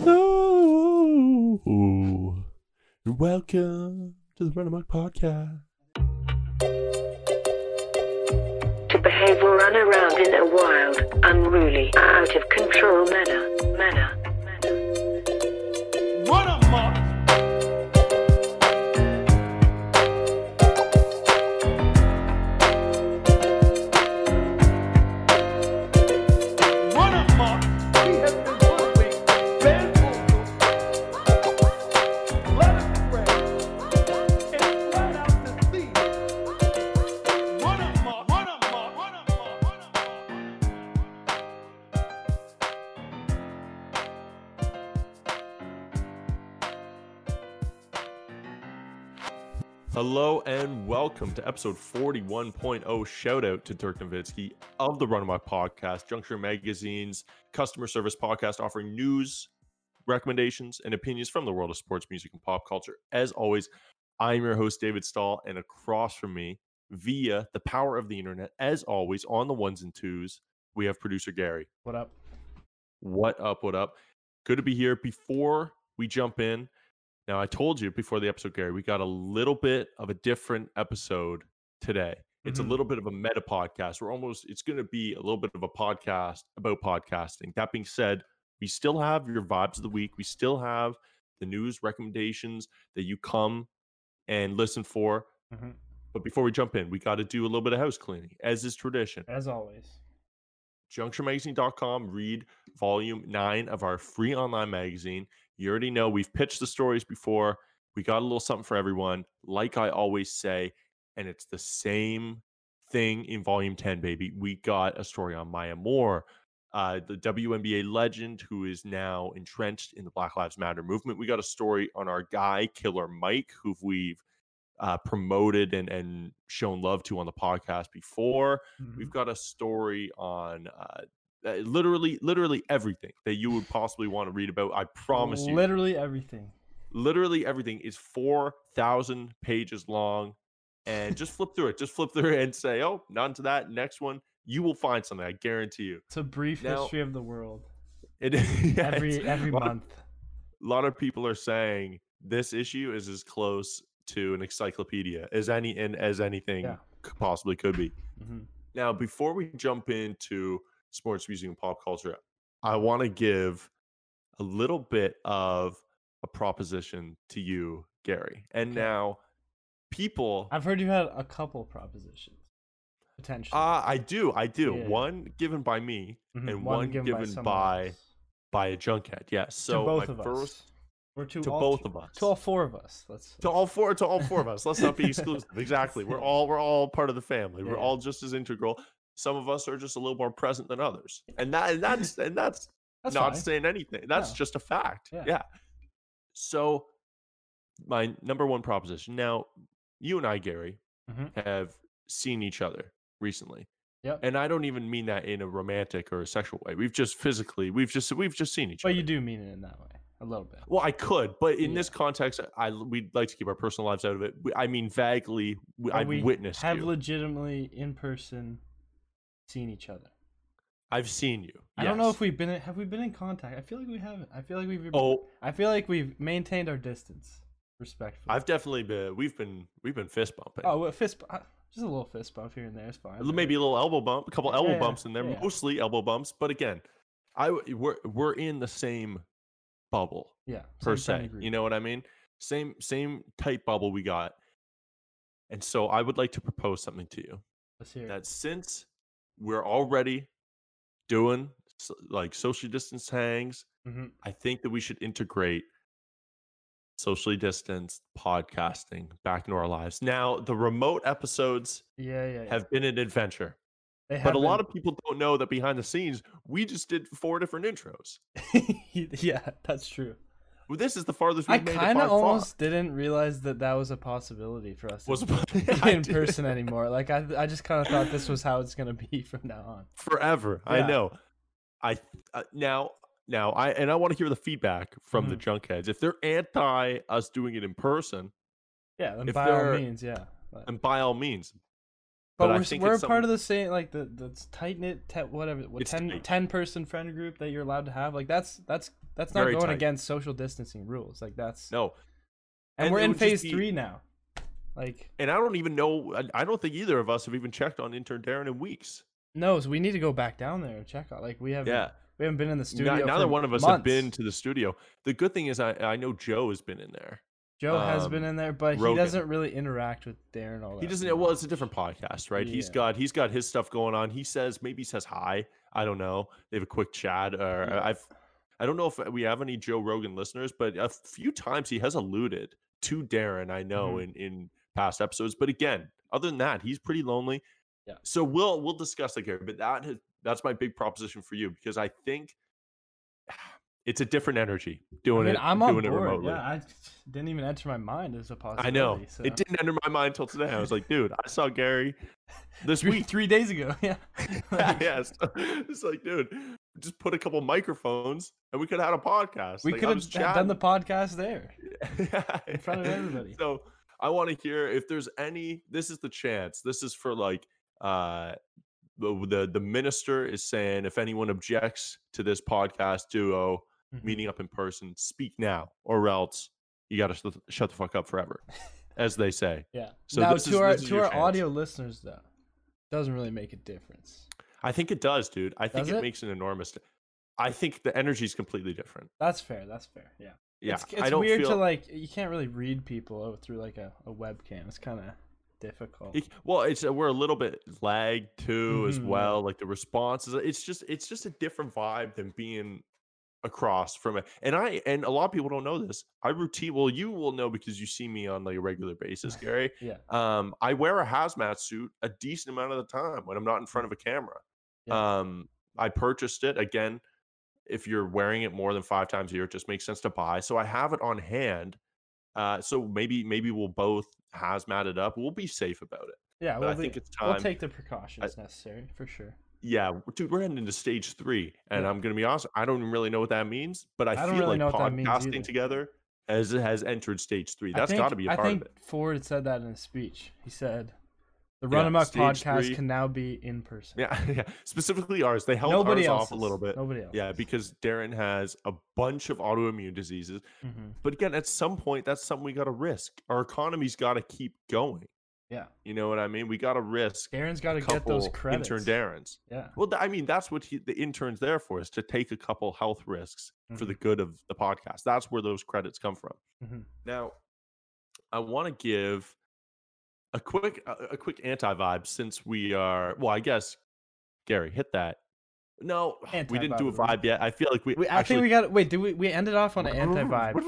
Hello. And welcome to the Run Amok Podcast. To behave or run around in a wild, unruly, out of control manner. Manner. manner. Run amok. Welcome to episode 41.0. Shout out to Dirk Nowitzki of the Run Amok Podcast, Juncture Magazine's customer service podcast offering news, recommendations, and opinions from the world of sports, music, and pop culture. As always, I'm your host, David Stahl, and across from me, via the power of the internet, as always, on the ones and twos, we have producer Gary. What up? What up? What up? Good to be here. Before we jump in, now I told you before the episode, Gary, we got a little bit of a different episode today. It's Mhm. a little bit of a meta podcast. We're almost, it's going to be a little bit of a podcast about podcasting. That being said, we still have your vibes of the week. We still have the news recommendations that you come and listen for. Mhm. But before we jump in, we got to do a little bit of house cleaning, as is tradition. As always. juncturemagazine.com read volume 9 of our free online magazine you already know we've pitched the stories before we got a little something for everyone like i always say and it's the same thing in volume 10 baby we got a story on maya moore uh, the WNBA legend who is now entrenched in the Black Lives Matter movement. We got a story on our guy, Killer Mike, who we've uh, promoted and, and shown love to on the podcast before. We've Mhm. got a story on uh, uh, literally, literally everything that you would possibly want to read about. I promise you, Literally everything. literally everything is four thousand pages long, and just flip through it. Just flip through it and say, "Oh, none to that." Next one, you will find something. I guarantee you. It's a brief Now- history of the world. It yeah, Every every a lot of- month. a lot of people are saying this issue is as close to an encyclopedia as any and as anything Yeah. possibly could be. Mhm. Now, before we jump into sports, music, and pop culture, I want to give a little bit of a proposition to you, Gary. And Okay. now, people, I've heard you had a couple propositions. Potentially. uh, I do, I do. Yeah. One given by me Mhm. and one given someone by else. by a junkhead. Yes. So to both of first us. Or to, to all, both of us. To all four of us. Let's to all four to all four of us let's not be exclusive exactly we're all we're all part of the family we're all just as integral some of us are just a little more present than others and that and that's and that's, that's not fine. saying anything that's No. just a fact Yeah. yeah. so my number one proposition now you and i gary Mhm. have seen each other recently Yep. and i don't even mean that in a romantic or a sexual way we've just physically we've just we've just seen each But other you do mean it in that way. A little bit. well, I could, but in this context, I we'd like to keep our personal lives out of it. I mean, vaguely, I've we witnessed have you. legitimately in person seen each other. I've seen you. I don't know if we've been in, have we been in contact. I feel like we haven't. I feel like we've Oh, I feel like we've maintained our distance respectfully. I've definitely been. We've been. We've been fist bumping. oh a fist uh, just a little fist bump here and there is fine. maybe a little elbow bump, a couple elbow Yeah, bumps in there, yeah. mostly elbow bumps. But again, I we're we're in the same bubble yeah per se. You know what I mean? Same same tight bubble we got. And so I would like to propose something to you. Let's hear that since we're already doing like social distance hangs, Mhm. I think that we should integrate socially distanced podcasting back into our lives. Now, the remote episodes Yeah, yeah, yeah. have been an adventure, They but a have lot of people don't know that behind the scenes, we just did four different intros. yeah, that's true. Well, this is the farthest I we've made it kind of far. almost didn't realize that that was a possibility for us to Was be in person anymore. Like I, I just kind of thought this was how it's gonna be from now on. forever. I know. I uh, now now I and I want to hear the feedback from the Mm-hmm. junkheads. If they're anti us doing it in person, Yeah, then by all means, yeah. But, and by all means. but but we're, we're part of the same like the the tight knit te- whatever what, 10, tight. 10 person friend group that you're allowed to have. Like that's that's that's not Very going tight. against social distancing rules. Like that's No, and, and we're in phase be- three now. Like and I don't even know. I, I don't think either of us have even checked on intern Darren in weeks. no, so we need to go back down there and check out. Like we haven't Yeah. we haven't been in the studio. Neither one of us have been to the studio. The good thing is, I I know Joe has been in there. Joe has been um, in there, but Rogan. he doesn't really interact with Darren all that. He doesn't. much. Well, it's a different podcast, right? He's got he's got his stuff going on. He says maybe he says hi. I don't know. They have a quick chat. Or Yeah. I've I don't know if we have any Joe Rogan listeners, but a few times he has alluded to Darren. I know Mhm. in in past episodes, but again, other than that, he's pretty lonely. Yeah. So we'll we'll discuss that here. But that has, that's my big proposition for you because I think it's a different energy I doing mean, it I'm on doing it remotely. Yeah, I didn't even enter my mind as a possibility. I know. So. It didn't enter my mind until today. I was like, dude, I saw Gary this three, week. three days ago. Yeah. Like, yes. It's like, dude, just put a couple microphones and we could have had a podcast. We Like, could have done the podcast there. Yeah, in front of everybody. So I want to hear if there's any. This is the chance. This is for like uh the the, the minister is saying if anyone objects to this podcast duo Mhm. meeting up in person, speak now or else you got to sh- shut the fuck up forever, as they say. Yeah. So now this to is- our to our chance. audio listeners though, doesn't really make a difference. I think it does, dude. I think it, it? makes an enormous. I think the energy is completely different. That's fair. That's fair. Yeah. Yeah, It's, it's weird feel. to like you can't really read people through like a, a webcam. It's kind of difficult. it- well, it's uh, we're a little bit lagged too as Mhm, yeah. well. Like the responses, it's just it's just a different vibe than being across from it. And I and a lot of people don't know this. I routine. Well, you will know because you see me on like a regular basis, Gary. Yeah. Um, I wear a hazmat suit a decent amount of the time when I'm not in front of a camera. Yeah. Um, I purchased it again. If you're wearing it more than five times a year, it just makes sense to buy. So I have it on hand. Uh, so maybe maybe we'll both hazmat it up. We'll be safe about it. Yeah. We'll I be- think it's time. We'll take the precautions necessary for sure. Yeah, dude, we're heading into stage three, and Yeah. I'm gonna be honest. I don't really know what that means, but I, I feel really like know what that means podcasting together has has entered stage three. That's got to be a I part think of it. Ford said that in his speech. He said, "The Run Amok podcast three. can now be in person." Yeah, yeah. Specifically ours. They held Nobody ours else off a little bit. Nobody else. Yeah, because Darren has a bunch of autoimmune diseases. Mm-hmm. But again, at some point, that's something we got to risk. Our economy's got to keep going. Yeah. You know what I mean? We got to risk Darren's got to get those credits. intern Darrens. Yeah. Well, I mean, that's what he, the intern's there for, is to take a couple health risks for the good of the podcast. That's where those credits come from. Mhm. Now, I want to give a quick a, a quick anti vibe since we are. Well, I guess Gary hit that. No, we didn't do a Anti-vibe, yet. I feel like we. We, I think we got. Wait, did we? We ended off on an anti vibe.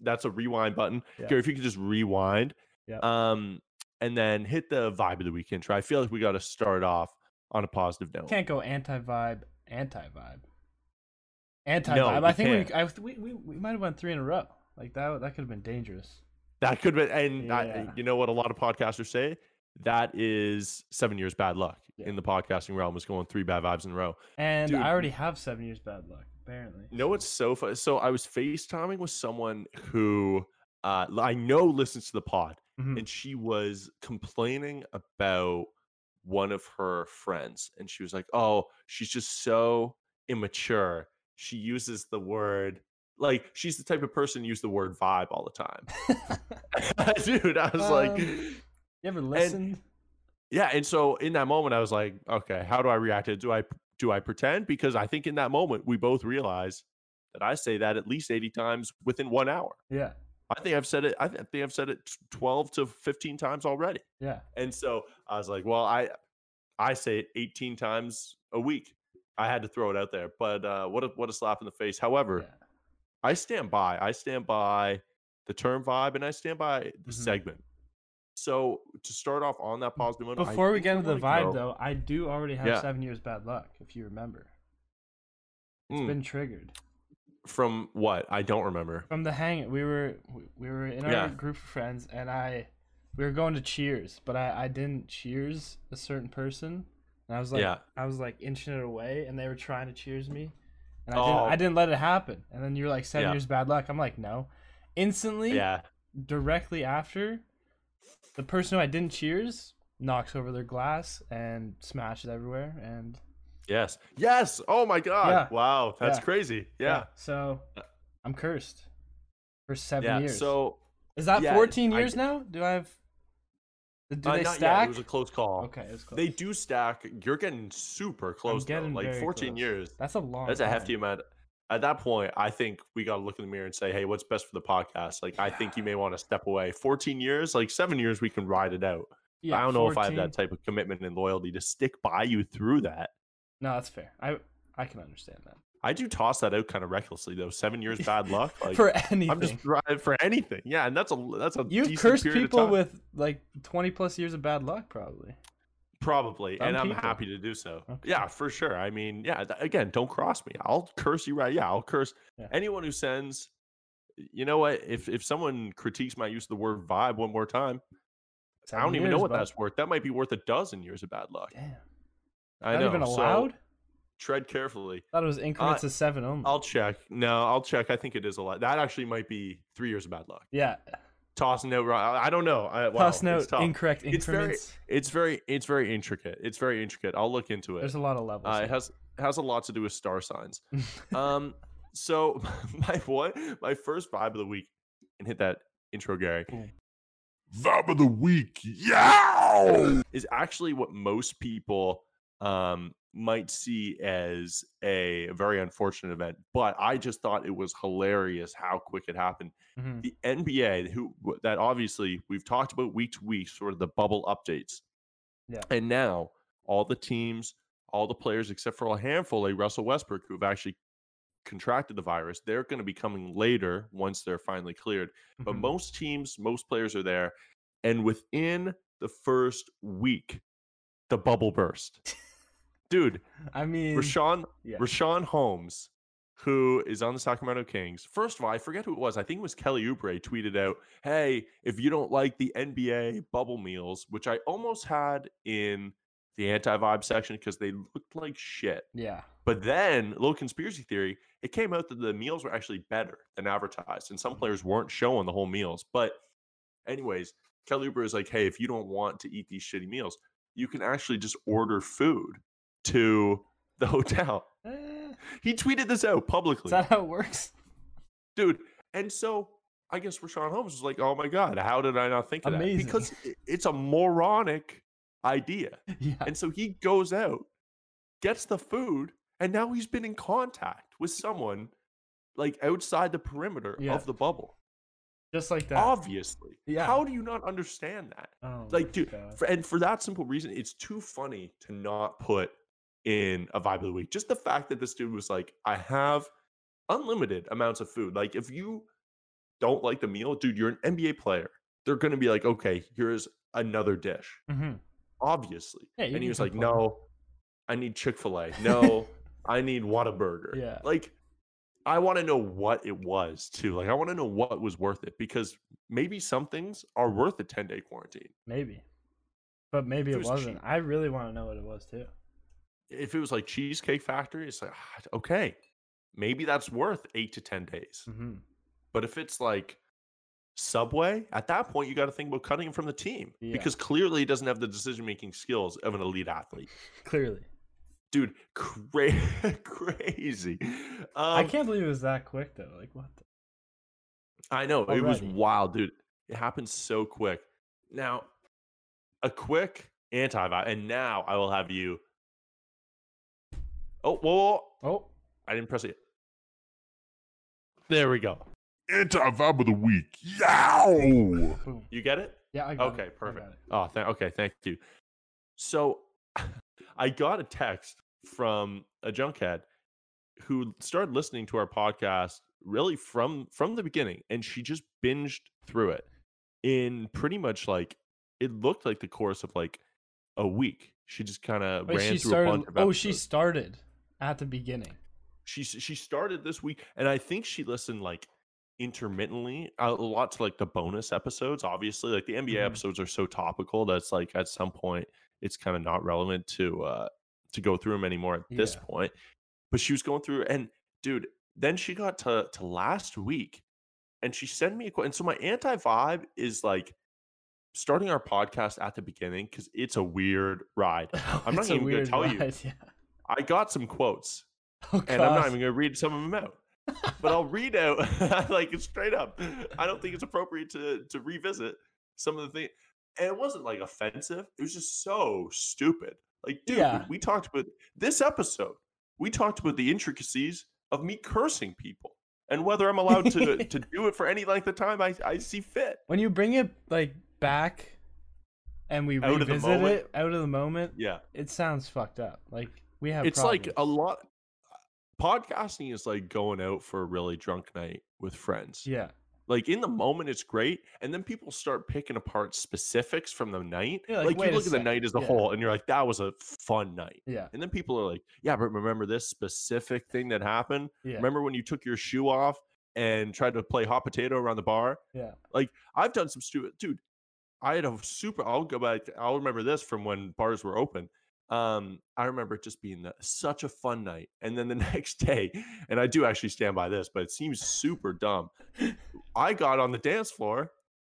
That's a rewind button. Yeah. Gary, if you could just rewind. Yeah. Um, and then hit the vibe of the weekend try I feel like we got to start off on a positive note. Can't go anti vibe, anti vibe, anti vibe. No, I think can't. we, I, we we we might have went three in a row. Like that. That could have been dangerous. That could be, and Yeah. you know what a lot of podcasters say? That is seven years bad luck Yeah. in the podcasting realm is going three bad vibes in a row. And Dude. I already have seven years bad luck. Apparently. You know what's so fun? So I was FaceTiming with someone who uh, I know listens to the pod, Mhm. and she was complaining about one of her friends, and she was like, "Oh, she's just so immature. She uses the word." Like she's the type of person who use the word vibe all the time. Dude, I was like, Um, You ever listened? Yeah, and so in that moment, I was like, okay, how do I react? to it? Do I do I pretend? Because I think in that moment, we both realize that I say that at least eighty times within one hour. yeah. I think I've said it. I think I've said it twelve to fifteen times already. Yeah. And so I was like, well, I I say it eighteen times a week. I had to throw it out there, but uh, what a what a slap in the face. However, yeah. I stand by. I stand by the term vibe, and I stand by the Mhm. segment. So to start off on that positive note, I Before we get I into the vibe, go- though, I do already have Yeah. seven years bad luck. If you remember, it's Mm. been triggered From what? I don't remember. from the hang. We were we- we were in our Yeah. group of friends, and I we were going to Cheers, but I I didn't Cheers a certain person, and I was like Yeah. I was like inching it away, and they were trying to Cheers me, and I Oh. didn't I oh. didn't let it happen. And then you're like seven Yeah. years bad luck. I'm like no, instantly Yeah. directly after, the person who I didn't cheers knocks over their glass and smashes everywhere, and Yes. Yes. Oh my god. Yeah. Wow. That's Yeah. crazy. Yeah. So I'm cursed for seven Yeah. years. So is that yeah, 14 I- years now? Do I have? Do uh, they not yet. stack? It was a close call. okay, close. They do stack. You're getting super close getting though. Like very 14 close. years. That's a long. That's a hefty amount. At that point, I think we got to look in the mirror and say, "Hey, what's best for the podcast?" Like, I think you may want to step away. 14 years, like seven years, we can ride it out. Yeah, I don't know if I have that type of commitment and loyalty to stick by you through that. No, that's fair. I I can understand that. I do toss that out kind of recklessly though. Seven years bad luck. Like, for anything. I'm just driving for anything. Yeah, and that's a that's a You've decent cursed people with like 20 plus years of bad luck, probably. Probably, Some and I'm happy to do so. Okay. Yeah, for sure. I mean, yeah. th- again, don't cross me. I'll curse you right. Yeah, I'll curse Yeah. anyone who sends. You know what? If if someone critiques my use of the word vibe one more time, I don't Seven even know what bud. that's worth. That might be worth a dozen years of bad luck. Damn. I Not know. even so allowed? Tread carefully. I thought it was increments of seven only. I'll check. No, I'll check. I think it is a lot. That actually might be three years of bad luck. yeah. Tossing out. I don't know. I, wow, Toss note incorrect It's very- It's very. It's very intricate. It's very intricate. I'll look into it. There's a lot of levels. Uh, it has has a lot to do with star signs. Um, so my what my first vibe of the week, and hit that intro, Gary, Vibe of the week. Yeah. is actually what most people um might see as a very unfortunate event. But I just thought it was hilarious how quick it happened. Mhm. The NBA, who that obviously we've talked about week to week, sort of the bubble updates. Yeah. And now all the teams, all the players, except for a handful, like Russell Westbrook, who have actually contracted the virus, they're going to be coming later once they're finally cleared. But Mhm. most teams, most players are there. And within the first week, the bubble burst. Dude, I mean, Rashawn yeah. Richaun Holmes, who is on the Sacramento Kings. First of all, I forget who it was. I think it was Kelly Oubre tweeted out, "Hey, if you don't like the NBA bubble meals, which I almost had in the anti-vibe section because they looked like shit." yeah. But then, little conspiracy theory, it came out that the meals were actually better than advertised, and some players weren't showing the whole meals. But, anyways, Kelly Oubre is like, "Hey, if you don't want to eat these shitty meals, you can actually just order food to the hotel." He tweeted this out publicly. is that how it works? dude. And so I guess Richaun Holmes was like, "Oh my god, how did I not think of Amazing. that?" Because it's a moronic idea. yeah. And so he goes out, gets the food, and now he's been in contact with someone like outside the perimeter Yeah. of the bubble. Just like that. Obviously. Yeah. How do you not understand that? Oh Like, dude, for, and for that simple reason, it's too funny to not put in a vibe of the week. Just the fact that this dude was like, I have unlimited amounts of food. Like, if you don't like the meal, dude, you're an NBA player. They're going to be like, okay, here's another dish. Mhm. Obviously. Yeah, and he was like, no, I need Chick fil A. No, I need Whataburger. Yeah. Like, I want to know what it was too. Like, I want to know what was worth it because maybe some things are worth a 10 day quarantine. Maybe. But maybe it, it was wasn't. cheap. I really want to know what it was too. If it was like Cheesecake Factory, it's like, ah, okay, maybe that's worth eight to 10 days. hmm But if it's like Subway, at that point, you got to think about cutting him from the team Yeah. because clearly he doesn't have the decision making skills of an elite athlete. Clearly. Dude, cra- crazy. I Um, can't believe it was that quick though. Like what? The... I know it was wild, dude. It happened so quick. Now, a quick anti and now I will have you. Oh, whoa, whoa, whoa. Oh, I didn't press it. There we go. Anti vibe of the week. Yow. You get it? Yeah, I got Okay, it. I perfect. got it. Oh, th- okay, thank you. So, I got a text from a junkhead who started listening to our podcast really from from the beginning, and she just binged through it in pretty much like it looked like the course of like a week. She just kind of ran she through started. a bunch of Oh, she started at the beginning. she she started this week and i think she listened like intermittently a lot to like the bonus episodes obviously like the nba Mhm. episodes are so topical that's like at some point it's kind of not relevant to uh to go through them anymore at this Yeah. point but she was going through and dude then she got to to last week and she sent me a quote and so my anti vibe is like starting our podcast at the beginning because it's a weird ride I'm not even gonna weird tell you. ride, Yeah. I got some quotes, Oh, and I'm not even going to read some of them out. but I'll read out like straight up. I don't think it's appropriate to to revisit some of the things. And it wasn't like offensive. It was just so stupid. Like, dude, Yeah. we talked about this episode. We talked about the intricacies of me cursing people and whether I'm allowed to to do it for any length of time I, I see fit. when you bring it like back and we Out revisit it out of the moment, Yeah. it sounds fucked up. Like we have it's like a lot podcasting is like going out for a really drunk night with friends. yeah. Like in the moment it's great, and then people start picking apart specifics from the night. Yeah, like, like you look at the night as a yeah. whole and you're like, that was a fun night. Yeah. And then people are like, yeah, but remember this specific thing that happened? Yeah. Remember when you took your shoe off and tried to play hot potato around the bar? Yeah. Like I've done some stupid dude. I had a super. I'll go back. I'll remember this from when bars were open. Um, I remember it just being the, such a fun night, and then the next day, and I do actually stand by this, but it seems super dumb. I got on the dance floor,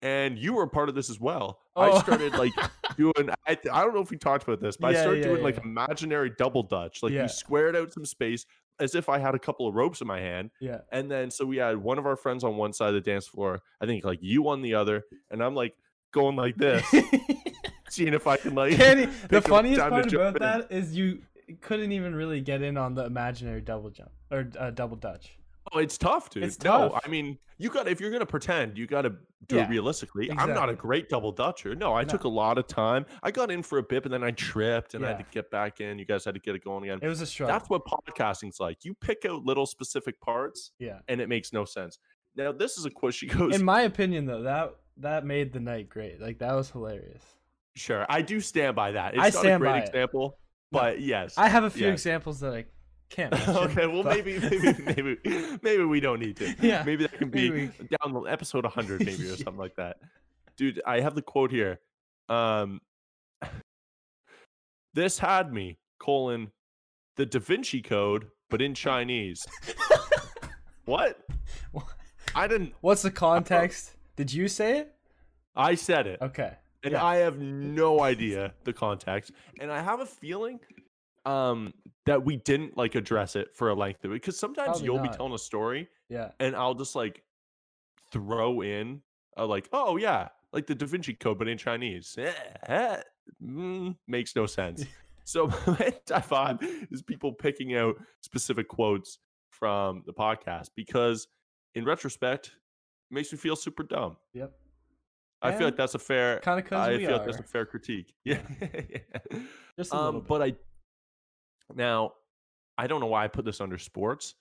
and you were a part of this as well. I Oh. started like doing. I, I don't know if we talked about this, but I started yeah, doing like imaginary double dutch. Like Yeah. we squared out some space as if I had a couple of ropes in my hand, Yeah. and then so we had one of our friends on one side of the dance floor, I think like you on the other, and I'm like going like this, seeing if I can like. Kenny, the funniest part about in. that is you couldn't even really get in on the imaginary double jump or uh, double dutch. Oh, it's tough, dude. It's no. I mean, you got if you're gonna pretend, you got to do Yeah, it realistically. I'm not a great double dutcher. No, I No. took a lot of time. I got in for a bit, but then I tripped and I had to get back in. You guys had to get it going again. It was a struggle. That's what podcasting's like. You pick out little specific parts, yeah. and it makes no sense. Now, this is a. She goes, In my opinion, though, that that made the night great. Like that was hilarious. "Sure, I do stand by that. It's I not a stand great by it. example, but yes, I have a few yes. examples that I can't. mention, okay, well but- maybe maybe maybe maybe we don't need to. Yeah, Maybe that can be maybe down the episode 100 maybe or something like that. Dude, I have the quote here. Um This had me colon the Da Vinci Code but in Chinese. what? I didn't What's the context? Did you say it? I said it. Okay. and yeah. I have no idea the context. And I have a feeling um that we didn't like address it for a length of it because sometimes Probably you'll be telling a story Yeah. and I'll just like throw in a like, oh yeah, like the Da Vinci Code, but in Chinese. Eh, eh, mm, makes no sense. so my five is people picking out specific quotes from the podcast because, in retrospect, makes me feel super dumb. Yep. I feel like that's a fair. Kind of I feel are. like that's a fair critique. Yeah. yeah. Just a Um, bit. but I now I don't know why I put this under sports,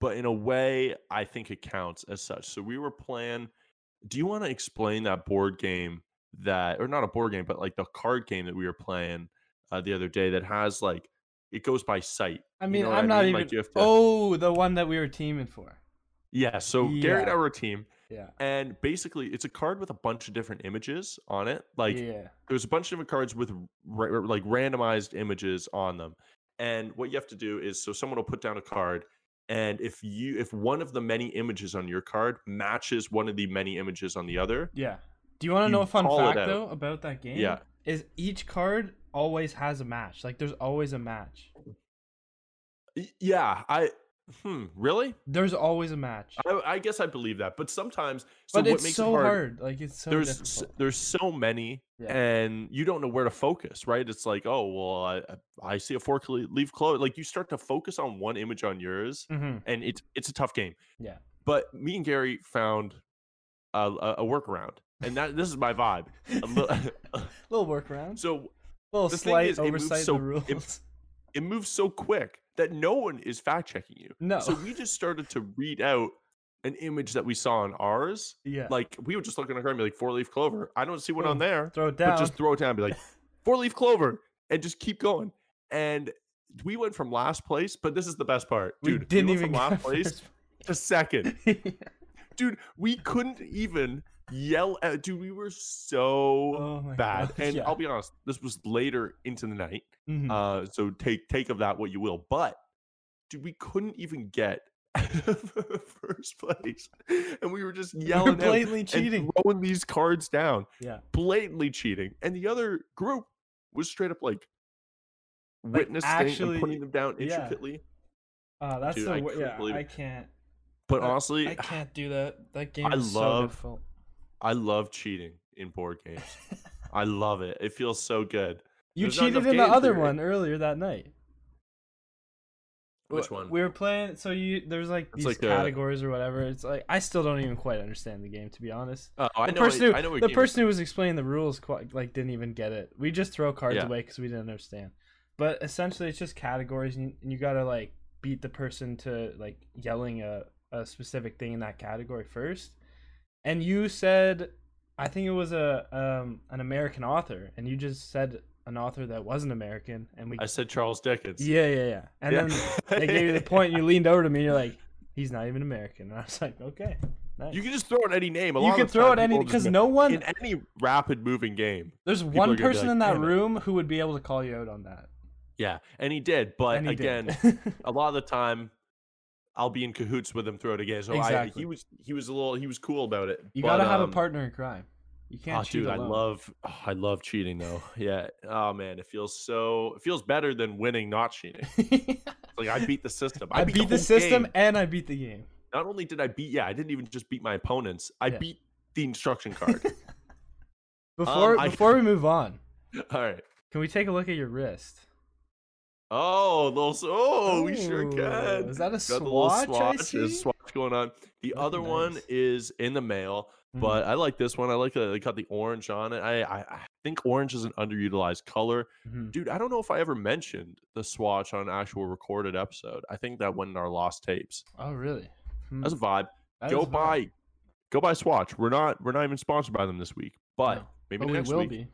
but in a way I think it counts as such. So we were playing. Do you want to explain that board game that, or not a board game, but like the card game that we were playing uh, the other day that has like it goes by sight. I you mean, know I'm I not mean? even. Like, you to- Oh, the one that we were teaming for. Yeah. So Gary and Yeah. I were a team, Yeah. and basically it's a card with a bunch of different images on it. Like yeah. there's a bunch of different cards with ra- like randomized images on them and what you have to do is so someone will put down a card and if you if one of the many images on your card matches one of the many images on the other Yeah. Do you want to know a fun fact though about that game? Yeah. Is each card always has a match? Like there's always a match. Yeah i hmm really There's always a match. I, I guess i believe that but sometimes so but what it's makes so it hard, hard. Like it's so there's s- there's so many Yeah. and you don't know where to focus right it's like oh well i i see a four leave close like you start to focus on one image on yours Mhm. and it's it's a tough game. Yeah. But me and Gary found a, a, a workaround, and that this is my vibe. A li- Little workaround. so little the slight is, oversight so- the it- it moves so quick that no one is fact checking you. no. So we just started to read out an image that we saw on ours. yeah. Like we would just look at our card and be like four leaf clover. I don't see one on there, Throw it down. but just throw it down. And be like four leaf clover, and just keep going. And we went from last place, but this is the best part, we dude. didn't went even from last place first- to second. dude we couldn't even yell at dude we were so oh bad God. and yeah. i'll be honest this was later into the night Mhm. uh so take take of that what you will but dude we couldn't even get first place and we were just We were yelling out blatantly cheating. throwing these cards down Yeah. blatantly cheating and the other group was straight up like witnessing actually- and putting them down yeah. intricately. Uh, that's Dude, the I yeah. I can't. But honestly, I can't do that. That game I is so love- difficult. I love cheating in board games. I love it. It feels so good. you There's cheated in the other theory. one earlier that night. Which one? We were playing. So you there's like It's these like a- categories or whatever. It's like I still don't even quite understand the game to be honest. Oh, I The know. person what- who I know what the game person who was explaining the rules quite like didn't even get it. We just throw cards Yeah. away because we didn't understand. But essentially, it's just categories, and you, and you gotta like beat the person to like yelling a a specific thing in that category first. And you said, I think it was a um an American author, and you just said an author that wasn't American, and we I said Charles Dickens. yeah yeah yeah, and Yeah. then they gave you the point. And you leaned over to me, and you're like, he's not even American, and I was like, okay, nice. You can just throw it any name. A You can throw it any because no one in any rapid moving game. There's one person like, in that room who would be able to call you out on that. Yeah, and he did. But he did. again, a lot of the time, I'll be in cahoots with him throughout a game. So I, he was he was a little he was cool about it. you but, gotta have um, a partner in crime. You can't Oh, cheat dude, I love oh, I love cheating though. Yeah. Oh man, it feels so it feels better than winning not cheating. Like I beat the system. I, beat the, whole system game. and I beat the game. Not only did I beat, yeah, I didn't even just beat my opponents. I Yeah. beat the instruction card. Before I- before we move on, All right. can we take a look at your wrist? Oh, those! oh, we sure can. Is that a Got the little swatch? I see? There's a swatch going on. The other one is in the mail, but I like this one. I like that they got the orange on it. I, I I think orange is an underutilized color. Mhm. Dude, I don't know if I ever mentioned the swatch on an actual recorded episode. I think that went in our lost tapes. Oh really? Hmm, That's a vibe. that go buy go buy Swatch. We're not we're not even sponsored by them this week, but No, maybe but we next will week. be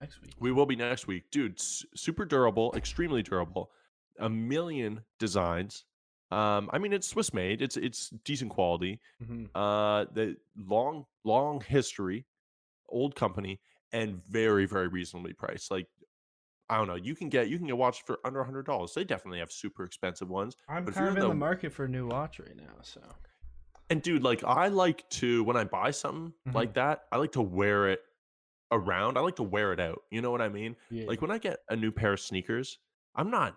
next week. We will be next week, dude. super durable, extremely durable. A million designs. Um, I mean, it's Swiss made. It's it's decent quality. Mhm. Uh, the long long history, old company, and very very reasonably priced. Like, I don't know. You can get you can get watches for under a hundred dollars. They definitely have super expensive ones. I'm But kind you're of in the the- market for a new watch right now, so And dude, like I like to when I buy something Mhm. like that, I like to wear it around. I like to wear it out. You know what I mean? yeah. Like when I get a new pair of sneakers, I'm not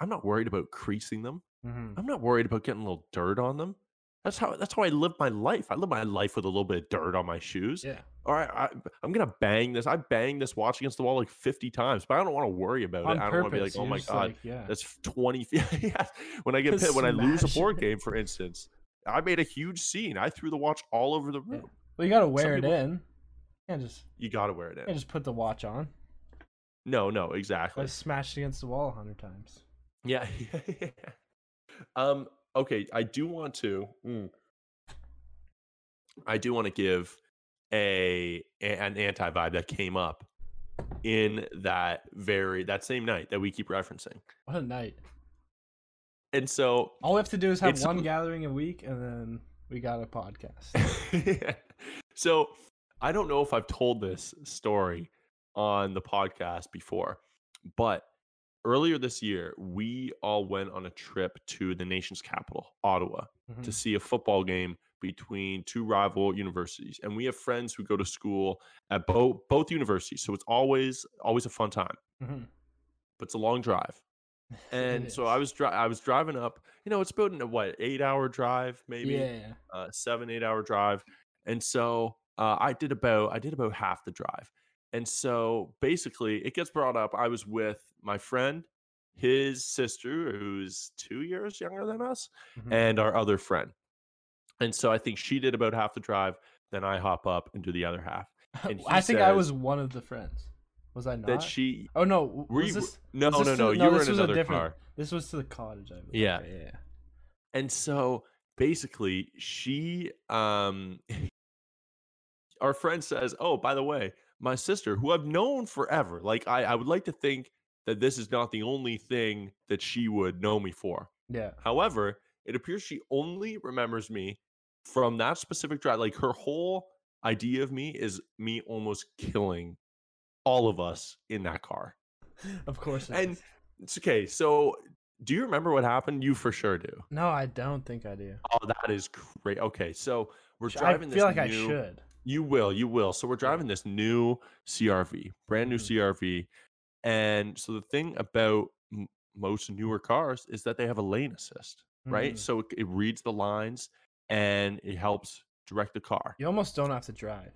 I'm not worried about creasing them. Mhm. I'm not worried about getting a little dirt on them. That's how that's how I live my life. I live my life with a little bit of dirt on my shoes. yeah. All right, I, I'm gonna bang this. I banged this watch against the wall like 50 times, but I don't want to worry about On it. I don't want to be like, oh you're my god, like, yeah. that's 20 feet. yeah. When I get pit, when I lose a board it. game, for instance, I made a huge scene. I threw the watch all over the Yeah. room. Well, you gotta wear people- it in. You just You gotta wear it in. just put the watch on. No, no, exactly. I smashed against the wall a hundred times. Yeah. um. Okay. I do want to. mm, I do want to give a an anti vibe that came up in that very that same night that we keep referencing, What a night! and so All we have to do is have one gathering a week, and then we got a podcast. so I don't know if I've told this story on the podcast before, but earlier this year we all went on a trip to the nation's capital, Ottawa, Mhm. to see a football game between two rival universities. And we have friends who go to school at both both universities, so it's always always a fun time. Mhm. But it's a long drive. And so I was dri- I was driving up. You know, it's about a what eight hour drive, maybe Yeah. uh, seven eight hour drive and so uh, i did about i did about half the drive and so basically it gets brought up i was with my friend his sister who's two years younger than us Mhm. and our other friend and so i think she did about half the drive then i hop up and do the other half I think I was one of the friends. Was I not? that she oh no, were was you, this? no was no this no you were in another different- car This was to the cottage. I believe. Yeah. Yeah. and so basically she um our friend says oh by the way my sister who i've known forever like i i would like to think that this is not the only thing that she would know me for Yeah. however it appears she only remembers me from that specific drive like her whole idea of me is me almost killing all of us in that car Of course. And is. it's okay so do you remember what happened you for sure do no, I don't think I do. Oh, that is great. Okay, so we're Sh- I driving. feel like I should. You will. You will. So we're driving this new CRV, brand new Mhm. CRV, And so the thing about m- most newer cars is that they have a lane assist, right? Mhm. So it, it reads the lines and it helps direct the car. You almost don't have to drive.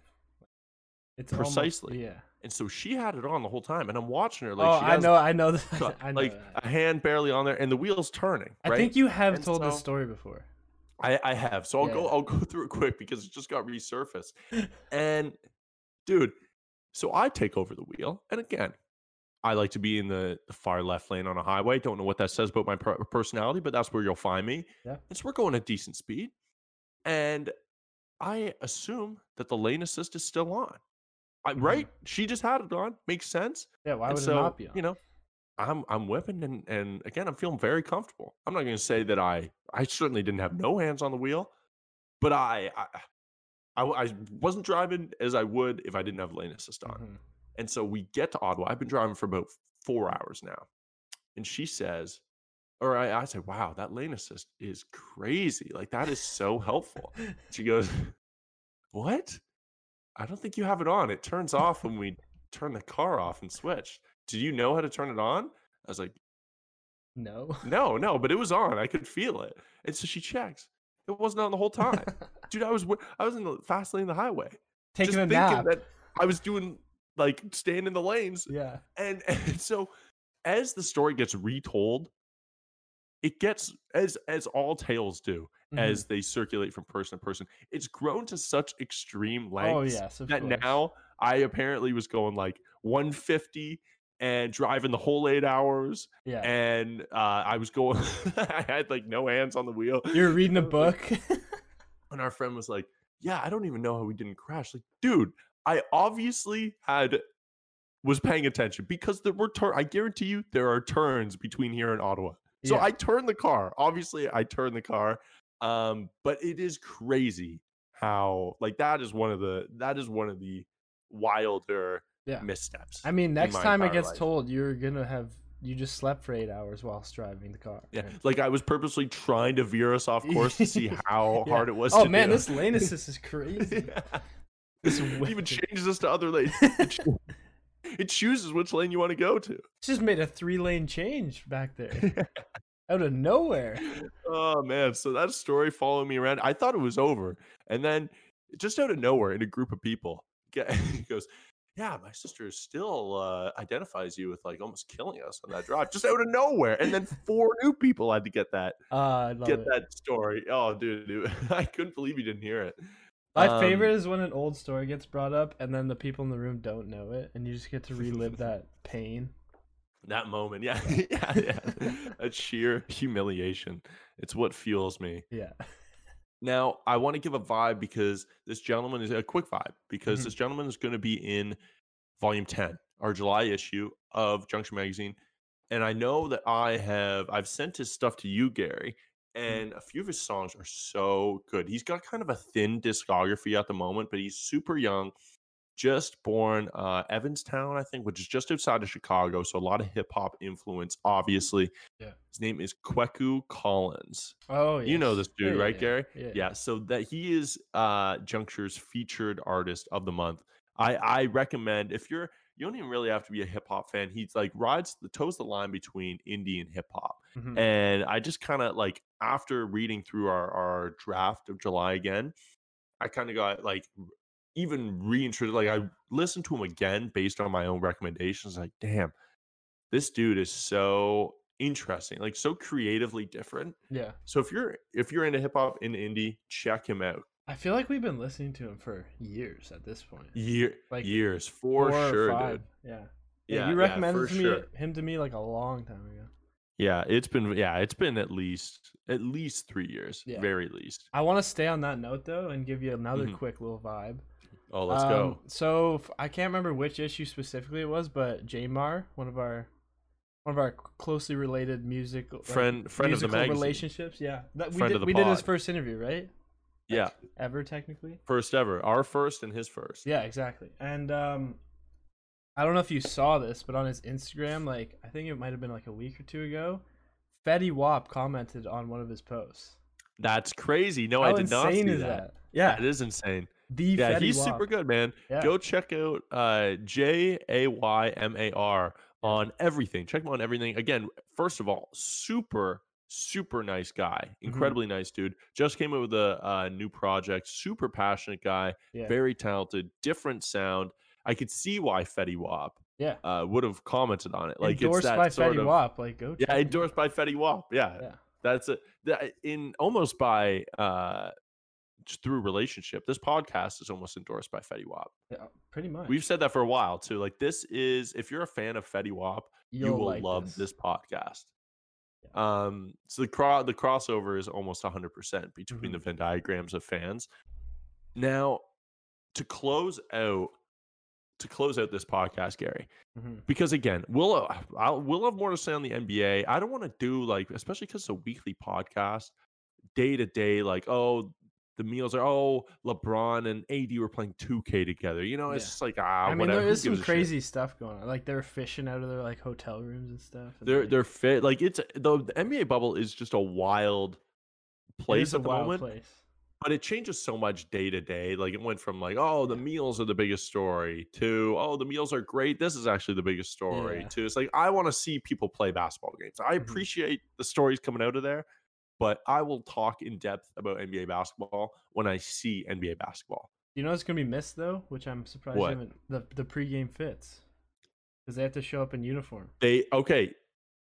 It's almost- Precisely. yeah. And so she had it on the whole time, and I'm watching her like oh, she I know, I know, that, I know like that. a hand barely on there, and the wheels turning. I think you have And told this story before. I, I have. So I'll go I'll go through it quick because it just got resurfaced. And dude, so I take over the wheel. And again, I like to be in the, the far left lane on a highway. Don't know what that says about my per- personality, but that's where you'll find me. Yeah. And so we're going at decent speed. And I assume that the lane assist is still on. I, Mhm. Right? She just had it on. Makes sense. Yeah, why And would so, it not be on? You know, I'm I'm whipping and and again I'm feeling very comfortable. I'm not going to say that I I certainly didn't have no hands on the wheel, but I I I wasn't driving as I would if I didn't have lane assist on. Mhm. And so we get to Ottawa. I've been driving for about four hours now, and she says, or I, I say, "Wow, that lane assist is crazy! Like that is so helpful." She goes, "What? I don't think you have it on. It turns off when we turn the car off and switch. Did you know how to turn it on?" I was like, no. "No, no, but it was on. I could feel it." And so she checks. It wasn't on the whole time, dude. I was I was in the fast lane of the highway, Taking just a thinking nap. that I was doing like staying in the lanes, Yeah. and, and so as the story gets retold, it gets as as all tales do Mhm. as they circulate from person to person. It's grown to such extreme oh lengths yes, that course. now I apparently was going like 150 and driving the whole eight hours, yeah. and uh, I was going. I had like no hands on the wheel. You're reading a book. and our friend was like, "Yeah, I don't even know how we didn't crash." Like, dude, I obviously had was paying attention because there were turn. I guarantee you, there are turns between here and Ottawa. So Yeah. I turned the car. Obviously, I turned the car. Um, but it is crazy how like that is one of the that is one of the wilder Yeah. missteps. I mean, next time it gets life. told, you're gonna have you just slept for eight hours whilst driving the car. yeah, right? like I was purposely trying to veer us off course to see how Yeah. hard it was. Oh man, do. this lane assist is crazy. Yeah. This It even changes us to other lanes. It, it chooses which lane you want to go to. just made a three lane change back there out of nowhere. oh man, so that story followed me around. I thought it was over, and then just out of nowhere, in a group of people, he goes, "Yeah, my sister still uh, identifies you with like almost killing us on that drive, just out of nowhere." And then four new people had to get that Uh, get it. that story. Oh, dude, dude, I couldn't believe you didn't hear it. My Um, favorite is when an old story gets brought up and then the people in the room don't know it, and you just get to relive that pain. That moment, yeah, yeah, yeah. That sheer humiliation. It's what fuels me. Yeah. Now, I want to give a vibe because this gentleman is a quick vibe because Mhm. this gentleman is going to be in volume 10, our July issue of Juncture Magazine. And I know that I have I've sent his stuff to you, Gary, and a few of his songs are so good. He's got kind of a thin discography at the moment, but he's super young, just born uh Evanston, I think, which is just outside of Chicago. So a lot of hip hop influence, obviously. Yeah. His name is Kweku Collins. Oh, You know this dude, Yeah, right, yeah, Gary? Yeah. yeah so that he is uh juncture's featured artist of the month i i recommend if you're you don't even really have to be a hip-hop fan he's like rides the toes the line between indie and hip-hop Mhm. and i just kind of like after reading through our our draft of july again i kind of got like even reintroduced like i listened to him again based on my own recommendations like damn this dude is so interesting like so creatively different Yeah. so if you're if you're into hip hop in indie, check him out. I feel like we've been listening to him for years at this point. Year Like years for sure, dude. Yeah. Yeah, Yeah, you yeah, recommended to me, sure. him to me like a long time ago. Yeah, it's been yeah, it's been at least at least three years, Yeah. very least. I want to stay on that note though and give you another Mhm. quick little vibe. Oh, let's Um, go. So I can't remember which issue specifically it was, but Jamar, one of our one of our closely related music like, Friend- friend of the magazine. relationships. Yeah, that we Friend did. of the we did his first interview, right? Yeah, Ever technically. first ever, our first and his first. Yeah, exactly. And um, I don't know if you saw this, but on his Instagram, like I think it might have been like a week or two ago, Fetty Wap commented on one of his posts. That's crazy. No, How I did not see is that. that? Yeah, That is insane. The Yeah, Fetty he's Wap. super good, man. Yeah. Go check out uh, J A Y M A R on everything. Check him on everything. Again, first of all, super, super nice guy. Mm-hmm. Incredibly nice dude. Just came up with a uh, new project. Super passionate guy. Yeah. Very talented. Different sound. I could see why Fetty Wap yeah. uh, would have commented on it. Like endorsed it's that by Fetty of, Wap. Like go. Yeah, endorsed by Fetty Wap. Yeah, Yeah. that's it. That, in almost by uh, through relationship. This podcast is almost endorsed by Fetty Wap. Yeah, pretty much. We've said that for a while too. Like this is if you're a fan of Fetty Wap, you You'll like love this, podcast. Um, so the cro- the crossover is almost 100 percent between the Mhm. Venn diagrams of fans. Now, to close out, to close out this podcast, Gary, Mhm. because again, we'll uh, I'll, we'll have more to say on the NBA. I don't want to do like, especially because it's a weekly podcast, day to day. Like, oh, the meals are oh, LeBron and AD were playing 2K together. You know, it's Yeah. just like ah, I mean, whatever. there is some crazy stuff going on. Like they're fishing out of their like hotel rooms and stuff. and, They're like, they're fit. Like it's the, the NBA bubble is just a wild place at the wild moment. place. but it changes so much day to day. Like it went from like, oh, the meals are the biggest story to oh, the meals are great. This is actually the biggest story. Yeah. To it's like I want to see people play basketball games. I Mhm. appreciate the stories coming out of there, but I will talk in depth about NBA basketball when I see NBA basketball. You know it's gonna be missed though, which I'm surprised What? haven't the the pregame fits because they have to show up in uniform. They okay,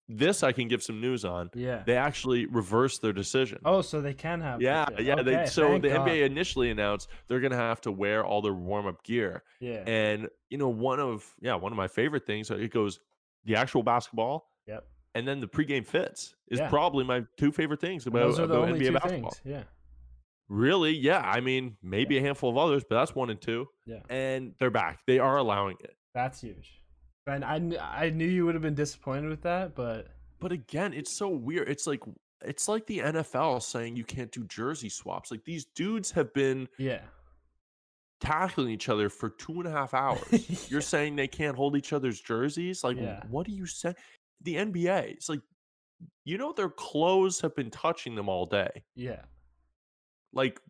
this I can give some news on. Yeah. They actually reversed their decision. oh, so they can have. Yeah, yeah. They so the God. NBA initially announced they're gonna have to wear all their warm up gear. Yeah. And you know, one of yeah, one of my favorite things. uh, It goes the actual basketball, Yep. And then the pregame fits is Yeah. probably my two favorite things about, Those are the about only NBA two basketball. things. Yeah. Really, yeah. I mean, maybe a handful of others, but that's one and two. Yeah. And they're back. They are allowing it. That's huge. And I I knew you would have been disappointed with that, but But again, it's so weird. It's like it's like the NFL saying you can't do jersey swaps. Like these dudes have been yeah. tackling each other for two and a half hours. You're saying they can't hold each other's jerseys? Like, Yeah. what do you say? The NBA, it's like, you know, their clothes have been touching them all day. Yeah. Like,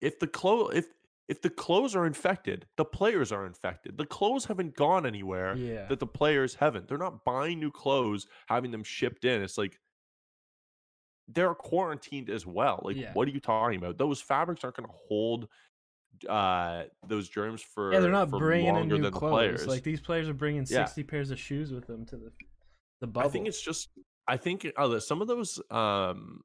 if the clothes, if if the clothes are infected, the players are infected. The clothes haven't gone anywhere Yeah. that the players haven't. They're not buying new clothes, having them shipped in. It's like they're quarantined as well. Like, Yeah. what are you talking about? Those fabrics aren't going to hold uh those germs for Yeah, they're not bringing in new clothes. players. Like these players are bringing Yeah. sixty pairs of shoes with them to the the bubble. I think it's just I think uh, some of those um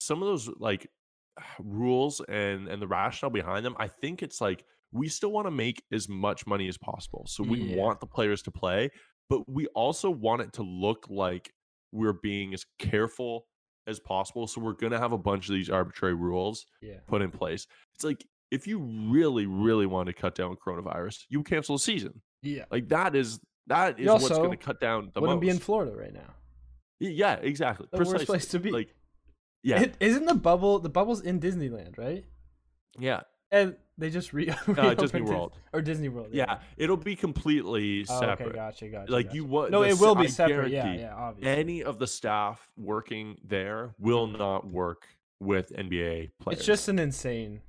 some of those like rules and and the rationale behind them, I think it's like we still want to make as much money as possible. So we Yeah. want the players to play, but we also want it to look like we're being as careful as possible. So we're going to have a bunch of these arbitrary rules yeah. put in place. It's like if you really really want to cut down coronavirus, you cancel the season. Yeah. Like that is that is You what's going to cut down the Wouldn't most. be in Florida right now. Yeah, exactly. The worst place to be. Like, yeah, It, isn't the bubble the bubble's in Disneyland, right? yeah, And they just re uh, reopened Disney Dis- World. or Disney World. Yeah, it'll be completely Oh, separate. okay, gotcha, gotcha. like gotcha. you would. No, the it will be I separate. Yeah, yeah, obviously. Any of the staff working there will not work with NBA players. It's just an insane.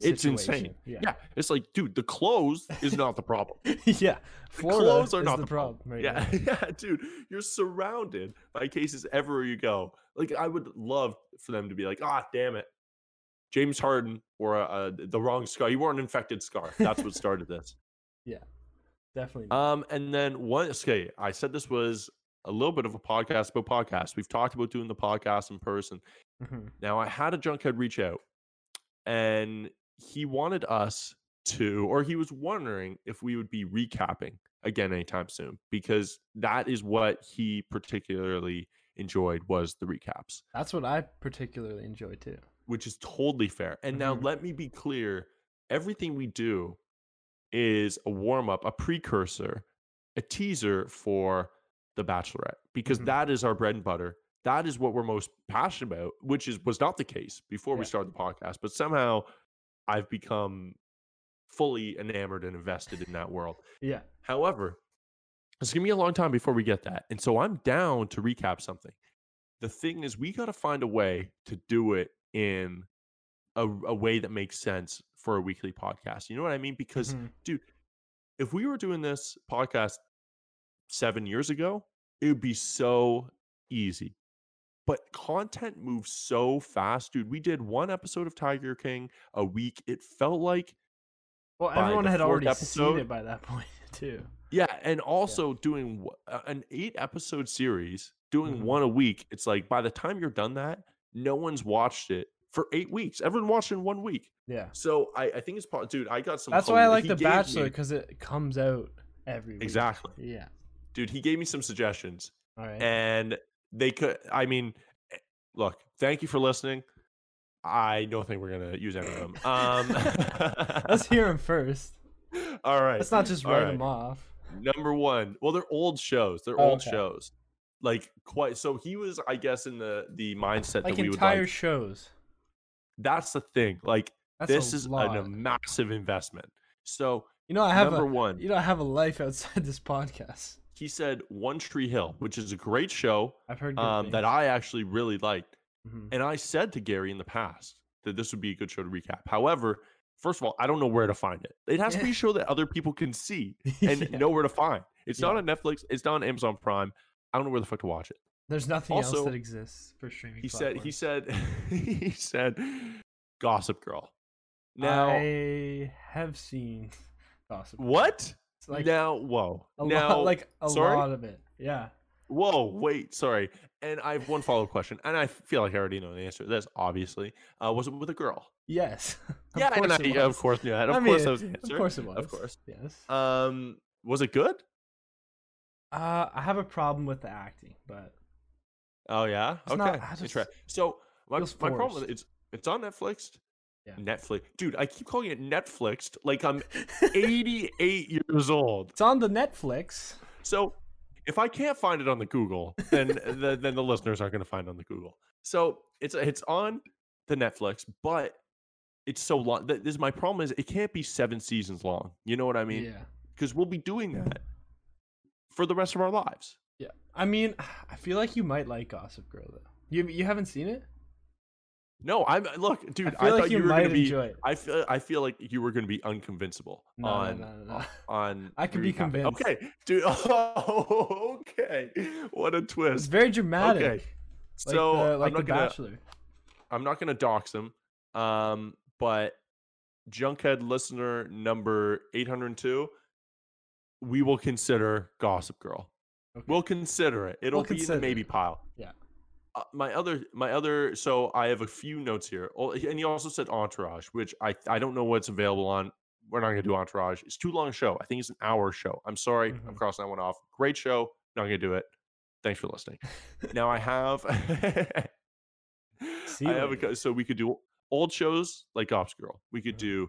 It's insane. Yeah. Yeah. it's like, dude, the clothes is not the problem. yeah. The clothes are not the, the problem. problem. right yeah, now. yeah, dude, you're surrounded by cases everywhere you go. Like, I would love for them to be like, ah, damn it, James Harden wore a, a, the wrong scarf. He wore an infected scarf. That's what started this. Yeah, definitely. Um, and then one, okay, I said this was a little bit of a podcast about podcasts. We've talked about doing the podcast in person. Mhm. Now, I had a junkhead reach out, and he wanted us to, or he was wondering if we would be recapping again anytime soon, because that is what he particularly enjoyed was the recaps, That's what I particularly enjoy too. which is totally fair. And now Mhm. let me be clear: everything we do is a warm up, a precursor, a teaser for the Bachelorette, because Mhm. that is our bread and butter. That is what we're most passionate about, which is was not the case before we started the podcast. But somehow I've become fully enamored and invested in that world. Yeah. However, it's gonna be a long time before we get that. And so I'm down to recap something. The thing is, we got to find a way to do it in a, a way that makes sense for a weekly podcast. You know what I mean? Because Mhm. dude, if we were doing this podcast seven years ago, it would be so easy. But content moves so fast, dude. We did one episode of Tiger King a week. It felt like well, everyone had already episode- seen it by that point too. Yeah, and also doing uh, an eight episode series, doing Mhm. one a week. It's like by the time you're done that, no one's watched it for eight weeks. Everyone watched it in one week. Yeah, So I, I think it's part, dude. I got some. that's why I like The Bachelor because it comes out every week. Exactly. Yeah. dude. He gave me some suggestions, All right. and they could. I mean, eh, look. Thank you for listening. I don't think we're gonna use any of them. Um, Let's hear them first. All right. Let's not just write right. him off. Number one. Well, they're old shows. They're Oh, old okay. shows. Like quite. So he was, I guess, in the the mindset Like that we would entire like. shows. That's the thing. Like That's this is lot. a massive investment. So you know, I have number a, one. You know, I have a life outside this podcast. He said One Tree Hill, which is a great show I've heard um, that. I actually really liked. Mhm. And I said to Gary in the past that this would be a good show to recap. However, first of all, I don't know where to find it. It has to be a show that other people can see and Yeah. know where to find. It's not on Netflix. It's not on Amazon Prime. I don't know where the fuck to watch it. There's nothing else that exists for streaming. He said. He said. he said. Gossip Girl. Now I have seen Gossip. Girl. what? It's like now whoa. a now lot, like a sorry? lot of it. Yeah. Whoa, wait, sorry. And I have one follow up question, and I feel like I already know the answer to this. Obviously, uh, was it with a girl? Yes. Of yeah, and course I, it of course knew that. Of I course, mean, that was the answer. Of course it was. Of course. Yes. Um, was it good? Uh, I have a problem with the acting, but Oh yeah. It's okay. not- just- so my, my problem is it's it's on Netflix. Yeah. Netflix, dude. I keep calling it Netflix like I'm 88 years old. it's on the Netflix. So if I can't find it on the Google, then the, then the listeners aren't going to find it on the Google. So it's it's on the Netflix, but it's so long. th- This my problem is it can't be seven seasons long. You know what I mean? yeah. Because we'll be doing that for the rest of our lives. Yeah. I mean, I feel like you might like Gossip Girl though. You you haven't seen it? No, I'm look, dude. I feel thought like you, were might gonna be. it. I feel I feel like you were going to be unconvincible No, on no, no, no. on. I can be convinced. Okay, dude. Oh, okay. What a twist. It's very dramatic. Okay, Like so the, like I'm the not gonna. Bachelor. I'm not gonna dox him. Um, but Junkhead listener number 802, we will consider Gossip Girl. Okay. We'll consider it. It'll We'll be in the maybe pile. Yeah. Uh, my other, my other. So I have a few notes here. Oh, and you also said Entourage, which I I don't know what's available on. We're not gonna do Entourage. It's too long a show. I think it's an hour show. I'm sorry. I'm Mhm. crossing that one off. Great show. Not gonna do it. Thanks for listening. now I have. See I have a, so we could do old shows like Gossip Girl. We could Mhm. do.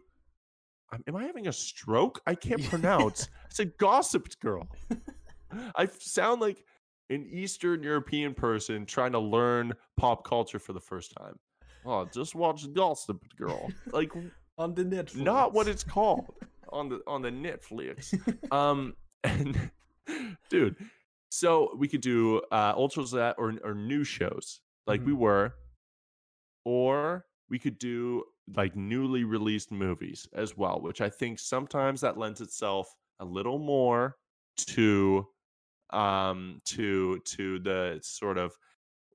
I'm- I having a stroke? I can't pronounce. it's a Gossip Girl. I sound like an Eastern European person trying to learn pop culture for the first time. Oh, just watch Gossip Girl. Like on the Netflix. not what it's called on the on the Netflix. um, and dude, so we could do uh old shows that or or new shows like we Mhm. were, or we could do like newly released movies as well, which I think sometimes that lends itself a little more to um to to the sort of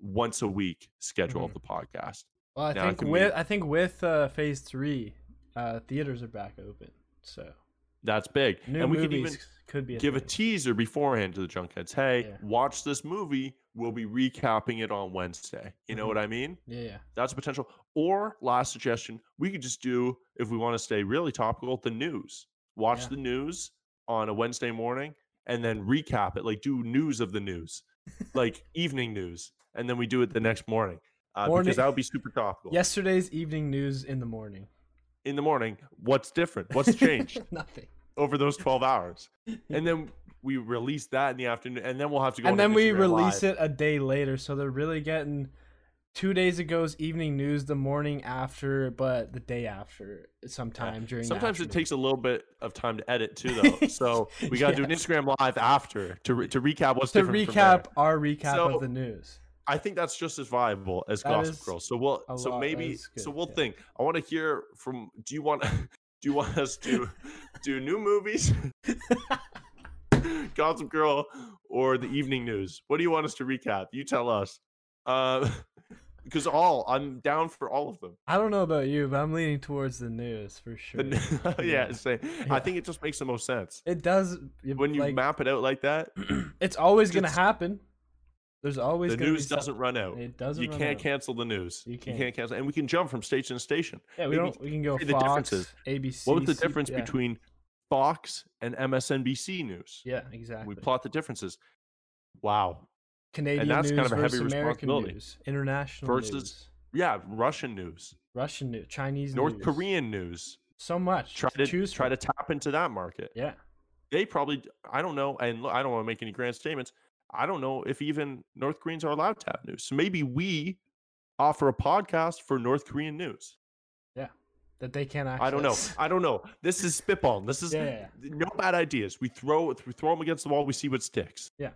once a week schedule of Mhm. the podcast. Well, I Now think can be- with I think with uh, Phase Three, uh, theaters are back open, so That's big. new and we could even could be a give a teaser beforehand to the junkheads. Hey, Yeah. watch this movie. We'll be recapping it on Wednesday. You know Mhm. what I mean? Yeah, yeah. That's a potential. Or last suggestion, we could just do if we want to stay really topical, the news. Watch Yeah. the news on a Wednesday morning and then recap it. Like do news of the news, like evening news, and then we do it the next morning. Uh, Morning- because that would be super topical. Yesterday's evening news in the morning. In the morning, what's different? What's changed? Nothing. over those 12 hours. And then we release that in the afternoon, and then we'll have to go. and then we release Live. it a day later, so they're really getting two days ago's evening news the morning after, but the day after, sometime during. the Sometimes it takes a little bit of time to edit too, though. So we got to do an Instagram Live after to re- to recap what's to different. from recap our recap So- of the news. I think that's just as viable as That Gossip Girl. So we'll so lot- maybe so we'll yeah. think. I want to hear from do you want do you want us to do new movies? Gossip Girl or the evening news? What do you want us to recap? You tell us. Uh because all I'm down for all of them. I don't know about you, but I'm leaning towards the news for sure. yeah, say, Yeah. I think it just makes the most sense. It does When you like, map it out like that, it's always gonna happen. There's always the news doesn't run out. It doesn't. You can't out. cancel the news. You You can't. can't cancel, and we can jump from station to station. Yeah, we maybe don't. We can go say the differences. ABC. What was the C- difference yeah. between Fox and MSNBC news? Yeah, exactly. We plot the differences. Wow. Canadian that's news kind of a heavy American responsibility. news, international Versus news, Yeah, Russian news, Russian news, Chinese news, North news. Korean news. So much. Try to choose try from. to tap into that market. Yeah. They probably I don't know, and I don't want to make any grand statements. I don't know if even North Koreans are allowed to have news. So maybe we offer a podcast for North Korean news. Yeah, that they can't access. I don't know. I don't know. This is spitball. This is Yeah, yeah, no bad ideas. We throw we throw them against the wall. We see what sticks. Yeah.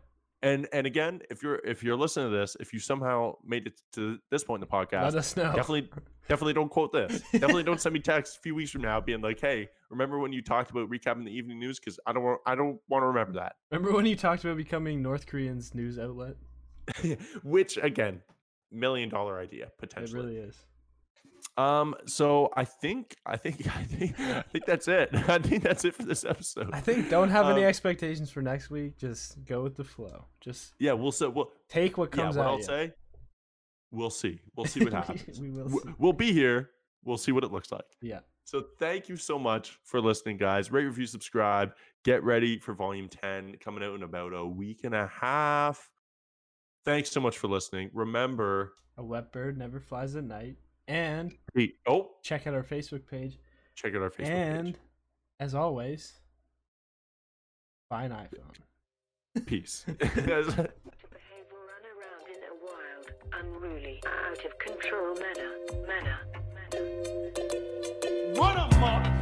And and again, if you're if you're listening to this, if you somehow made it to this point in the podcast, Let us know. definitely definitely don't quote this. definitely don't send me text a few weeks from now being like, "Hey, remember when you talked about recapping the evening news?" Because I don't want I don't want to remember that. Remember when you talked about becoming North Korean's news outlet? Which again, million dollar idea It potentially. really is. Um. So I think I think I think I think that's it. I think that's it for this episode. I think don't have any Um, expectations for next week. Just go with the flow. Just Yeah, we'll say we'll take what comes yeah. What out. I'll say, we'll see. We'll see what happens. we will see. We'll be here. We'll see what it looks like. Yeah. So thank you so much for listening, guys. Rate, review, subscribe. Get ready for volume 10 coming out in about a week and a half. Thanks so much for listening. Remember, A wet bird never flies at night. And hey, oh, check out our Facebook page. check out our Facebook and page. And as always, buy an iPhone. Peace. behave or run around in a wild, unruly, out of control manner. Manner. manner. Run 'em, Mark.